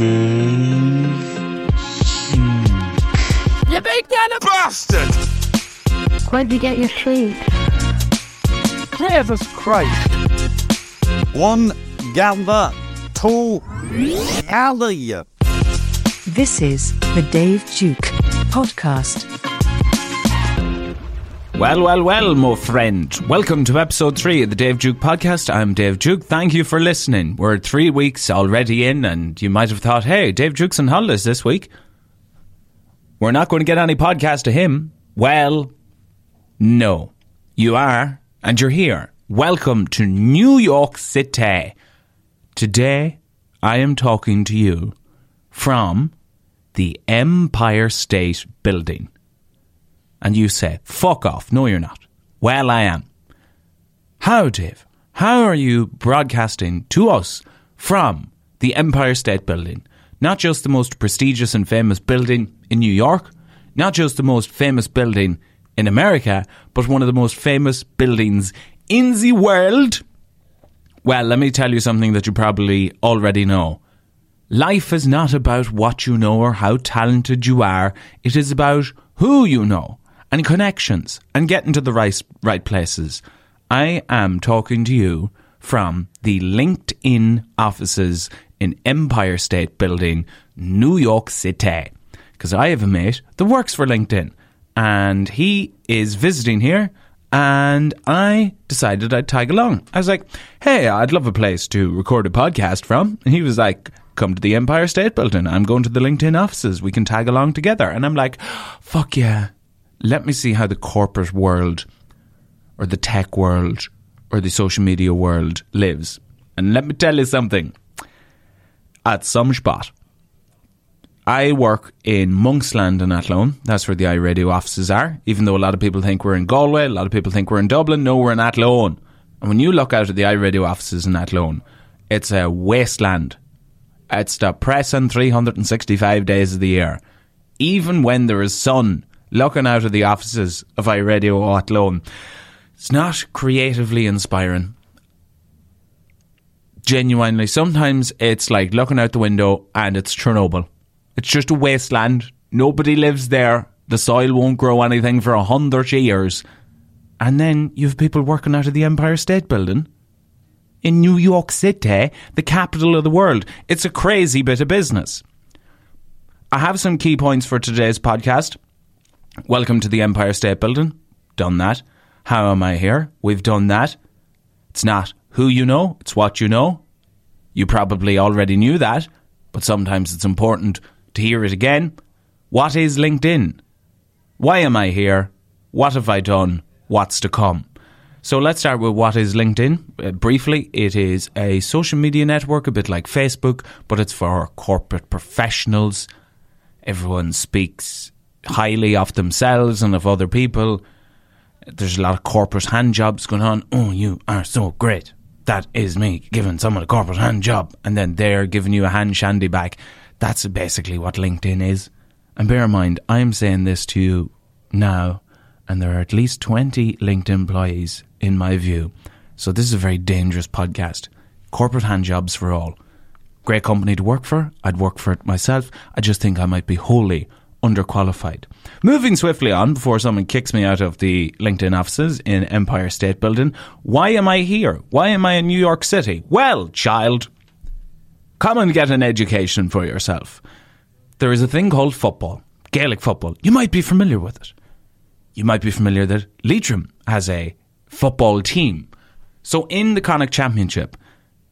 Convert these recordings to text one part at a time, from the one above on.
You big kind of bastard! Where'd you get your sleep? Jesus Christ! One gather, two alley. This is the Dave Duke podcast. Well, well, well, my friend. Welcome to episode three of the Dave Duke podcast. I'm Dave Duke. Thank you for listening. We're three weeks already in, and you might have thought, hey, Dave Duke's on holidays this week. We're not going to get any podcast to him. Well, no. You are, and you're here. Welcome to New York City. Today, I am talking to you from the Empire State Building. And you say, fuck off. No, you're not. Well, I am. How, Dave? How are you broadcasting to us from the Empire State Building? Not just the most prestigious and famous building in New York, not just the most famous building in America, but one of the most famous buildings in the world. Well, let me tell you something that you probably already know. Life is not about what you know or how talented you are. It is about who you know and connections and getting to the right, right places. I am talking to you from the LinkedIn offices in Empire State Building, New York City. Because I have a mate that works for LinkedIn and he is visiting here and I decided I'd tag along. I was like, hey, I'd love a place to record a podcast from. And he was like, come to the Empire State Building. I'm going to the LinkedIn offices. We can tag along together. And I'm like, fuck yeah. Let me see how the corporate world or the tech world or the social media world lives. And let me tell you something. At some spot, I work in Monksland in Athlone. That's where the iRadio offices are. Even though a lot of people think we're in Galway, a lot of people think we're in Dublin. No, we're in Athlone. And when you look out at the iRadio offices in Athlone, it's a wasteland. It's depressing 365 days of the year. Even when there is sun, looking out of the offices of iRadio Athlone, it's not creatively inspiring. Genuinely, sometimes it's like looking out the window and it's Chernobyl. It's just a wasteland. Nobody lives there. The soil won't grow anything for a hundred years. And then you have people working out of the Empire State Building in New York City, the capital of the world. It's a crazy bit of business. I have some key points for today's podcast. Welcome to the Empire State Building. Done that. How am I here? We've done that. It's not who you know, it's what you know. You probably already knew that, but sometimes it's important to hear it again. What is LinkedIn? Why am I here? What have I done? What's to come? So let's start with what is LinkedIn. Uh, briefly, it is a social media network, a bit like Facebook, but it's for corporate professionals. Everyone speaks highly of themselves and of other people. There's a lot of corporate hand jobs going on. Oh, you are so great. that is me giving someone a corporate hand job and then they're giving you a hand shandy back. That's basically what LinkedIn is. And bear in mind, I'm saying this to you now, and there are at least 20 LinkedIn employees in my view. So this is a very dangerous podcast. Corporate hand jobs for all. Great company to work for. I'd work for it myself. I just think I might be wholly underqualified. Moving swiftly on before someone kicks me out of the LinkedIn offices in Empire State Building. Why am I here? Why am I in New York City? Well, child, come and get an education for yourself. There is a thing called football, Gaelic football. You might be familiar with it. You might be familiar that Leitrim has a football team. So in the Connacht Championship,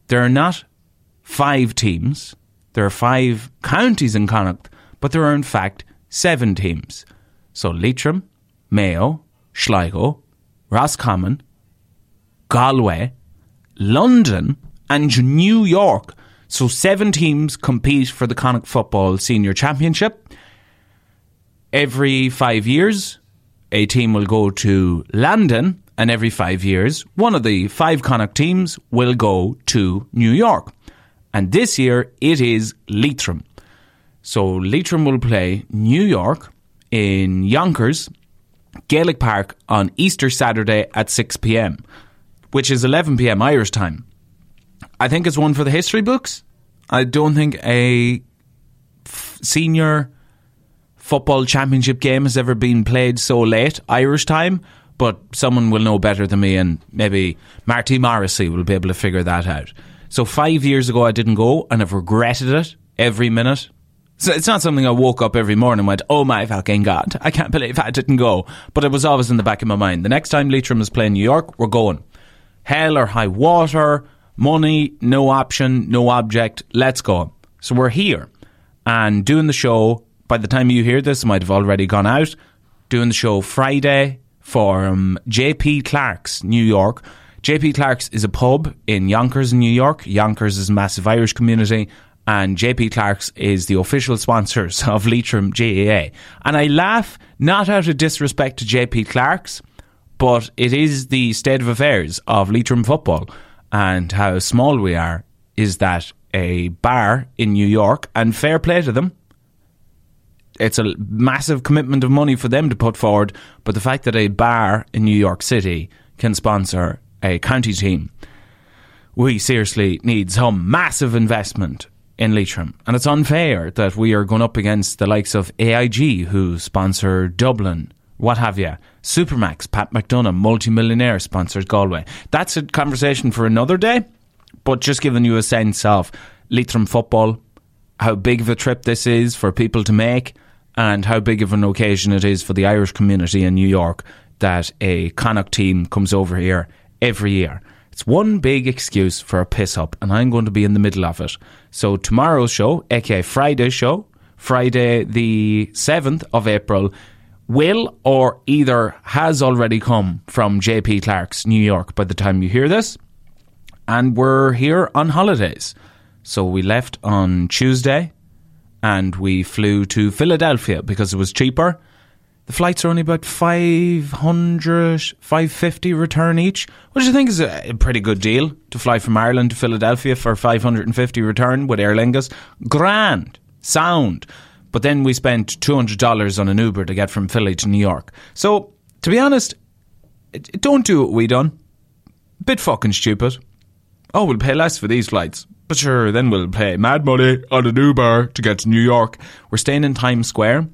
there are not five teams. There are five counties in Connacht, but there are in fact seven teams. So Leitrim, Mayo, Sligo, Roscommon, Galway, London, and New York. So seven teams compete for the Connacht Football Senior Championship. Every five years, a team will go to London, and every five years, one of the five Connacht teams will go to New York. And this year, it is Leitrim. So Leitrim will play New York in Yonkers, Gaelic Park on Easter Saturday at 6 pm, which is 11 pm Irish time. I think it's one for the history books. I don't think a f- senior football championship game has ever been played so late Irish time, but someone will know better than me, and maybe Marty Morrissey will be able to figure that out. So five years ago, I didn't go, and I've regretted it every minute. So it's not something I woke up every morning and went, oh my fucking God, I can't believe I didn't go. But it was always in the back of my mind. The next time Leitrim is playing New York, we're going. Hell or high water, money, no option, no object, let's go. So we're here and doing the show. By the time you hear this, might have already gone out. Doing the show Friday for um, JP Clarke's, New York. JP Clarke's is a pub in Yonkers, New York. Yonkers is a massive Irish community and JP Clarke's is the official sponsors of Leitrim GAA. And I laugh not out of disrespect to JP Clarke's, but it is the state of affairs of Leitrim football and how small we are is that a bar in New York, and fair play to them. It's a massive commitment of money for them to put forward, but the fact that a bar in New York City can sponsor a county team, we seriously need some massive investment in Leitrim. And it's unfair that we are going up against the likes of AIG, who sponsor Dublin, what have you. Supermac's, Pat McDonagh, multimillionaire, sponsors Galway. That's a conversation for another day, but just giving you a sense of Leitrim football, how big of a trip this is for people to make, and how big of an occasion it is for the Irish community in New York that a Connacht team comes over here every year. It's one big excuse for a piss up, and I'm going to be in the middle of it. So tomorrow's show, aka Friday's show, Friday the 7th of April, will or either has already come from JP Clarke's New York by the time you hear this. And we're here on holidays. So we left on Tuesday and we flew to Philadelphia because it was cheaper the flights are only about 500, 550 return each, which I think is a pretty good deal to fly from Ireland to Philadelphia for 550 return with Aer Lingus. Grand, sound. But then we spent $200 on an Uber to get from Philly to New York. So, to be honest, don't do what we done. Bit fucking stupid. Oh, we'll pay less for these flights. But sure, then we'll pay mad money on an Uber to get to New York. We're staying in Times Square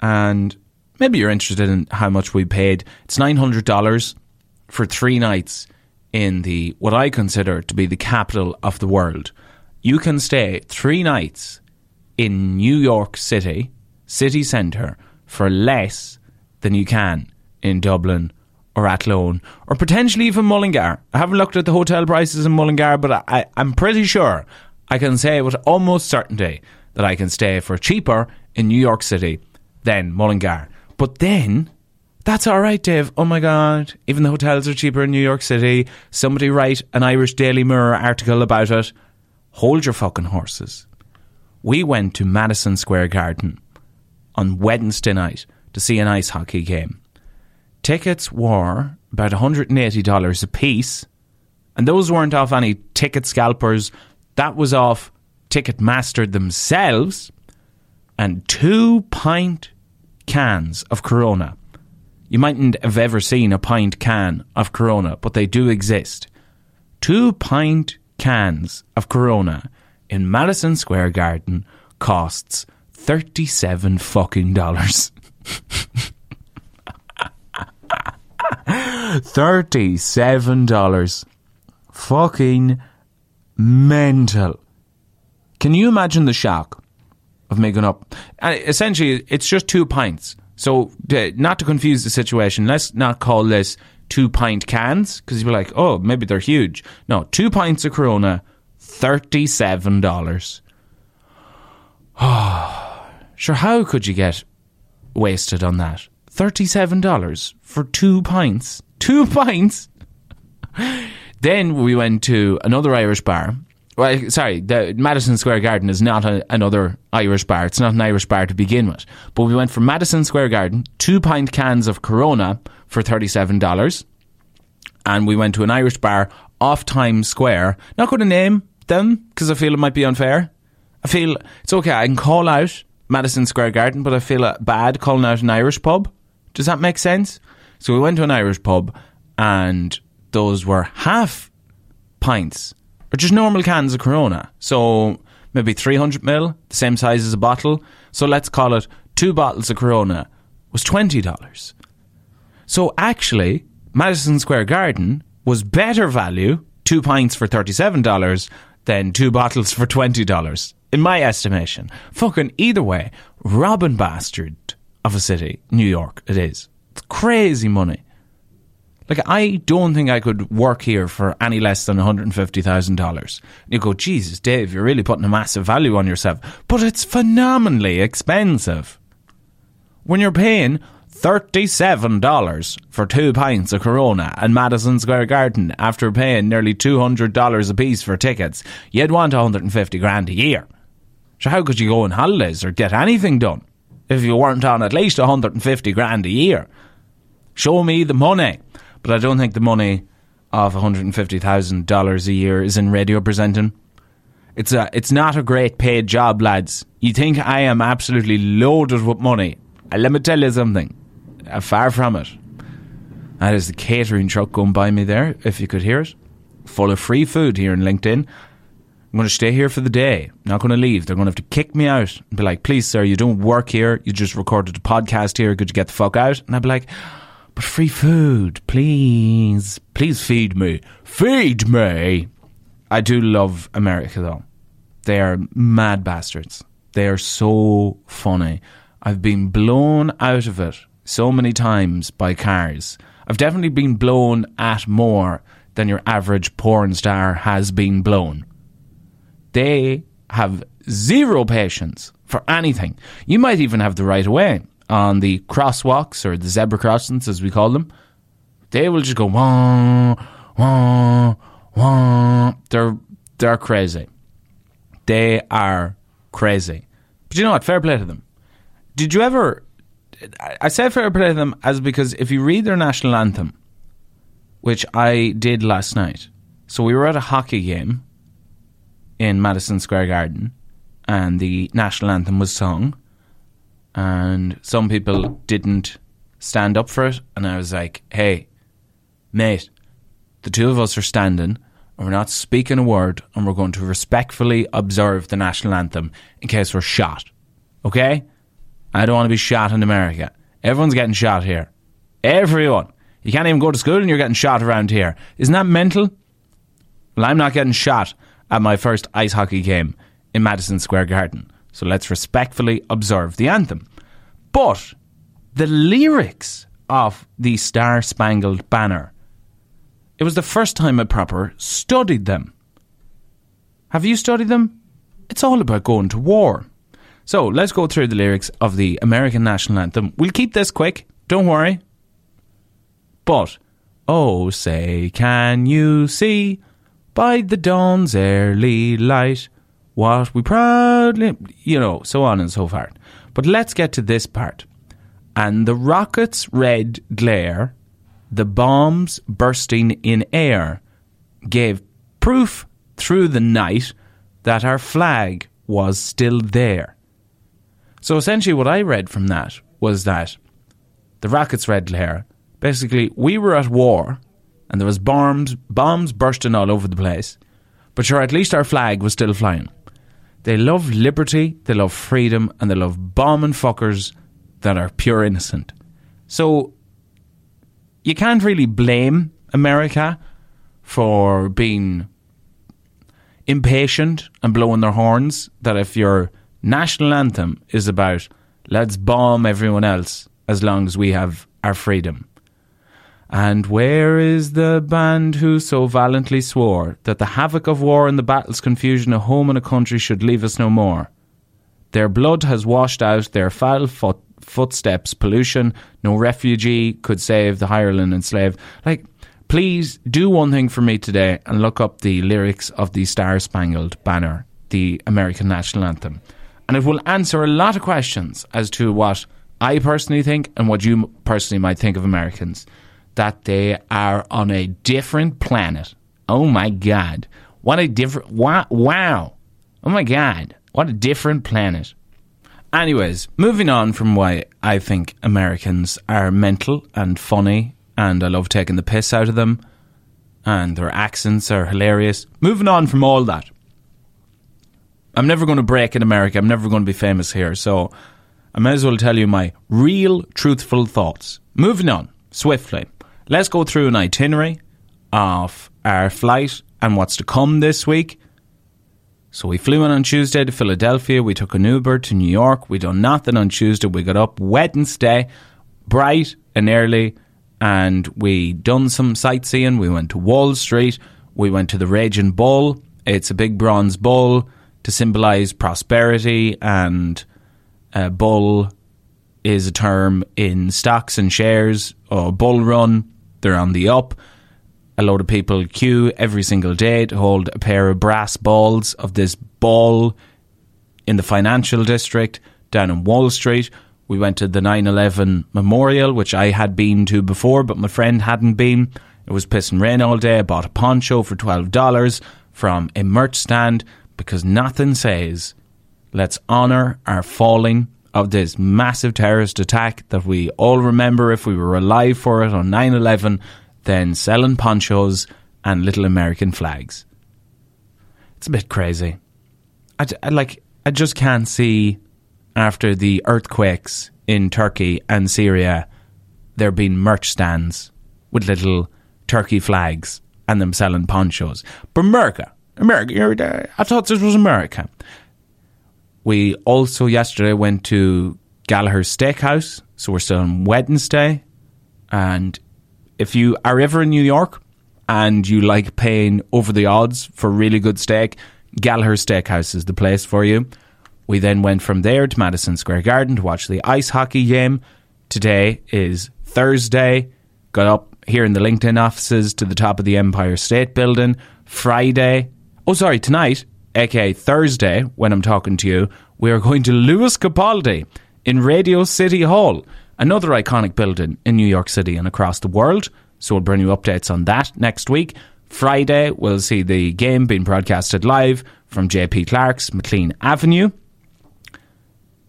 and maybe you're interested in how much we paid. It's nine hundred dollars for three nights in the what I consider to be the capital of the world. You can stay three nights in New York City, city centre, for less than you can in Dublin or Athlone or potentially even Mullingar. I haven't looked at the hotel prices in Mullingar, but I, I'm pretty sure I can say with almost certainty that I can stay for cheaper in New York City than Mullingar. But then, that's all right, Dave. Oh my God. Even the hotels are cheaper in New York City. Somebody write an Irish Daily Mirror article about it. Hold your fucking horses. We went to Madison Square Garden on Wednesday night to see an ice hockey game. Tickets were about $180 a piece. And those weren't off any ticket scalpers. That was off Ticketmaster themselves. And two pint cans of Corona. You mightn't have ever seen a pint can of Corona, but they do exist. Two pint cans of Corona in Madison Square Garden costs 37 fucking dollars. 37 dollars. Fucking mental. Can you imagine the shock of making up? And essentially, it's just two pints. So, not to confuse the situation, let's not call this two pint cans because you'd be like, oh, maybe they're huge. No, two pints of Corona, thirty-seven dollars. Oh, sure. How could you get wasted on that? Thirty-seven dollars for two pints. Two pints. then we went to another Irish bar. Well, sorry, the Madison Square Garden is not a, another Irish bar. It's not an Irish bar to begin with. But we went from Madison Square Garden, two pint cans of Corona for thirty-seven dollars, and we went to an Irish bar off Times Square. Not going to name them because I feel it might be unfair. I feel it's okay. I can call out Madison Square Garden, but I feel bad calling out an Irish pub. Does that make sense? So we went to an Irish pub, and those were half pints, or just normal cans of Corona. So maybe 300 mil, the same size as a bottle. So let's call it two bottles of Corona was $20. So actually, Madison Square Garden was better value, two pints for $37, than two bottles for $20, in my estimation. Fucking either way, robbing bastard of a city, New York, it is. It's crazy money. Like, I don't think I could work here for any less than $150,000. You go, Jesus, Dave, you're really putting a massive value on yourself. But it's phenomenally expensive. When you're paying $37 for two pints of Corona in Madison Square Garden after paying nearly $200 a piece for tickets, you'd want 150 grand a year. So how could you go on holidays or get anything done if you weren't on at least 150 grand a year? Show me the money. But I don't think the money of $150,000 a year is in radio presenting. It's a, it's not a great paid job, lads. You think I am absolutely loaded with money. And let me tell you something. Uh, far from it. That is the catering truck going by me there, if you could hear it. Full of free food here in LinkedIn. I'm going to stay here for the day. Not going to leave. They're going to have to kick me out and be like, please, sir, you don't work here. You just recorded a podcast here. Could you get the fuck out? And I'd be like, but free food, please. Please feed me. Feed me. I do love America, though. They are mad bastards. They are so funny. I've been blown out of it so many times by cars. I've definitely been blown at more than your average porn star has been blown. They have zero patience for anything. You might even have the right way on the crosswalks or the zebra crossings, as we call them. They will just go wah wah wah. They're they're crazy. They are crazy. But you know what? Fair play to them. Did you ever I say fair play to them as because if you read their national anthem, which I did last night, so we were at a hockey game in Madison Square Garden, and the national anthem was sung, and some people didn't stand up for it, and I was like, "Hey, mate, the two of us are standing." And we're not speaking a word, and we're going to respectfully observe the national anthem in case we're shot. Okay? I don't want to be shot in America. Everyone's getting shot here. Everyone. You can't even go to school and you're getting shot around here. Isn't that mental? Well, I'm not getting shot at my first ice hockey game in Madison Square Garden. So let's respectfully observe the anthem. But the lyrics of the Star Spangled Banner, it was the first time I proper studied them. Have you studied them? It's all about going to war. So let's go through the lyrics of the American national anthem. We'll keep this quick, don't worry. But, oh, say, can you see by the dawn's early light what we proudly, you know, so on and so forth. But let's get to this part. And the rocket's red glare, the bombs bursting in air, gave proof through the night that our flag was still there. So essentially, what I read from that was that the rockets red glare. Basically, we were at war, and there was bombs, bombs bursting all over the place. But sure, at least our flag was still flying. They love liberty, they love freedom, and they love bombing fuckers that are pure innocent. So you can't really blame America for being impatient and blowing their horns. That if your national anthem is about let's bomb everyone else as long as we have our freedom. And where is the band who so valiantly swore that the havoc of war and the battle's confusion a home and a country should leave us no more? Their blood has washed out their foul foot, footsteps, pollution. No refugee could save the hireling and slave. Like, please do one thing for me today and look up the lyrics of the Star Spangled Banner, the American national anthem. And it will answer a lot of questions as to what I personally think and what you personally might think of Americans that they are on a different planet. Oh my God. What a different. Wow. wow. Oh my God. What a different planet. Anyways, moving on from why I think Americans are mental and funny and I love taking the piss out of them and their accents are hilarious. Moving on from all that. I'm never going to break in America. I'm never going to be famous here. So I may as well tell you my real, truthful thoughts. Moving on swiftly. Let's go through an itinerary of our flight and what's to come this week. So we flew in on Tuesday to Philadelphia. We took an Uber to New York. We done nothing on Tuesday. We got up Wednesday, bright and early, and we done some sightseeing. We went to Wall Street. We went to the Raging Bull. It's a big bronze bull to symbolise prosperity, and a bull is a term in stocks and shares or bull run they're on the up. A load of people queue every single day to hold a pair of brass balls of this ball in the financial district down in Wall Street. We went to the 9 11 memorial, which I had been to before, but my friend hadn't been. It was pissing rain all day. I bought a poncho for $12 from a merch stand because nothing says let's honour our falling of this massive terrorist attack that we all remember if we were alive for it on 9 11 than selling ponchos and little American flags. It's a bit crazy. I, I, like, I just can't see after the earthquakes in Turkey and Syria there being merch stands with little Turkey flags and them selling ponchos. But America, America, uh, I thought this was America. We also yesterday went to Gallagher's Steakhouse, so we're still on Wednesday. And if you are ever in New York and you like paying over the odds for really good steak, Gallagher's Steakhouse is the place for you. We then went from there to Madison Square Garden to watch the ice hockey game. Today is Thursday. Got up here in the LinkedIn offices to the top of the Empire State Building. Friday. Oh, sorry, tonight aka Thursday, when I'm talking to you, we are going to Lewis Capaldi in Radio City Hall, another iconic building in New York City and across the world. So we'll bring you updates on that next week. Friday, we'll see the game being broadcasted live from JP Clarke's McLean Avenue.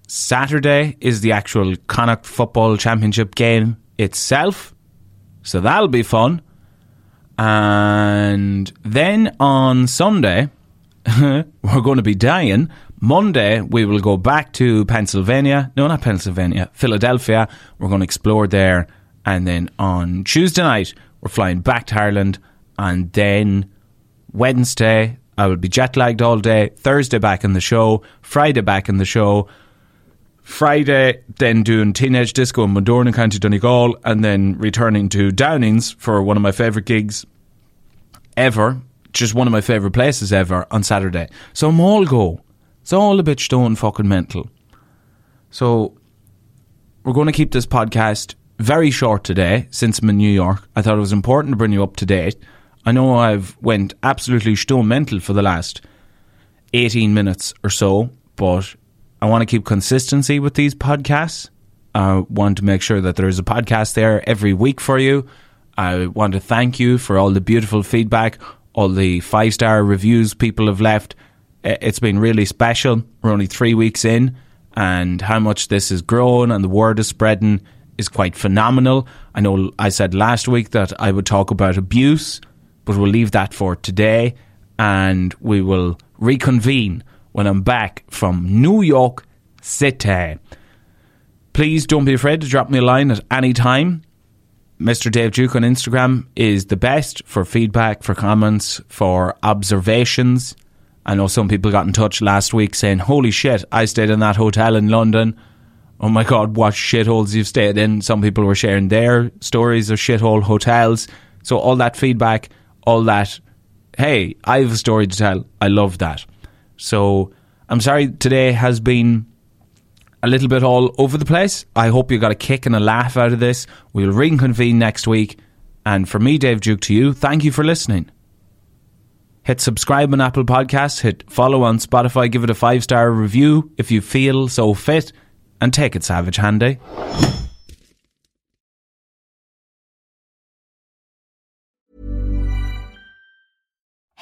Saturday is the actual Connacht Football Championship game itself. So that'll be fun. And then on Sunday, we're going to be dying. Monday, we will go back to Pennsylvania. No, not Pennsylvania, Philadelphia. We're going to explore there. And then on Tuesday night, we're flying back to Ireland. And then Wednesday, I will be jet lagged all day. Thursday, back in the show. Friday, back in the show. Friday, then doing Teenage Disco in Mundorn County Donegal. And then returning to Downings for one of my favourite gigs ever just one of my favourite places ever on Saturday. So I'm all go. It's all a bit stone fucking mental. So we're going to keep this podcast very short today since I'm in New York. I thought it was important to bring you up to date. I know I've went absolutely stone mental for the last 18 minutes or so, but I want to keep consistency with these podcasts. I want to make sure that there's a podcast there every week for you. I want to thank you for all the beautiful feedback all the five star reviews people have left. It's been really special. We're only three weeks in, and how much this has grown and the word is spreading is quite phenomenal. I know I said last week that I would talk about abuse, but we'll leave that for today and we will reconvene when I'm back from New York City. Please don't be afraid to drop me a line at any time. Mr. Dave Duke on Instagram is the best for feedback, for comments, for observations. I know some people got in touch last week saying, Holy shit, I stayed in that hotel in London. Oh my God, what shitholes you've stayed in. Some people were sharing their stories of shithole hotels. So, all that feedback, all that, hey, I have a story to tell. I love that. So, I'm sorry today has been a little bit all over the place. I hope you got a kick and a laugh out of this. We'll reconvene next week. And for me, Dave Duke, to you, thank you for listening. Hit subscribe on Apple Podcasts, hit follow on Spotify, give it a five star review if you feel so fit, and take it savage handy.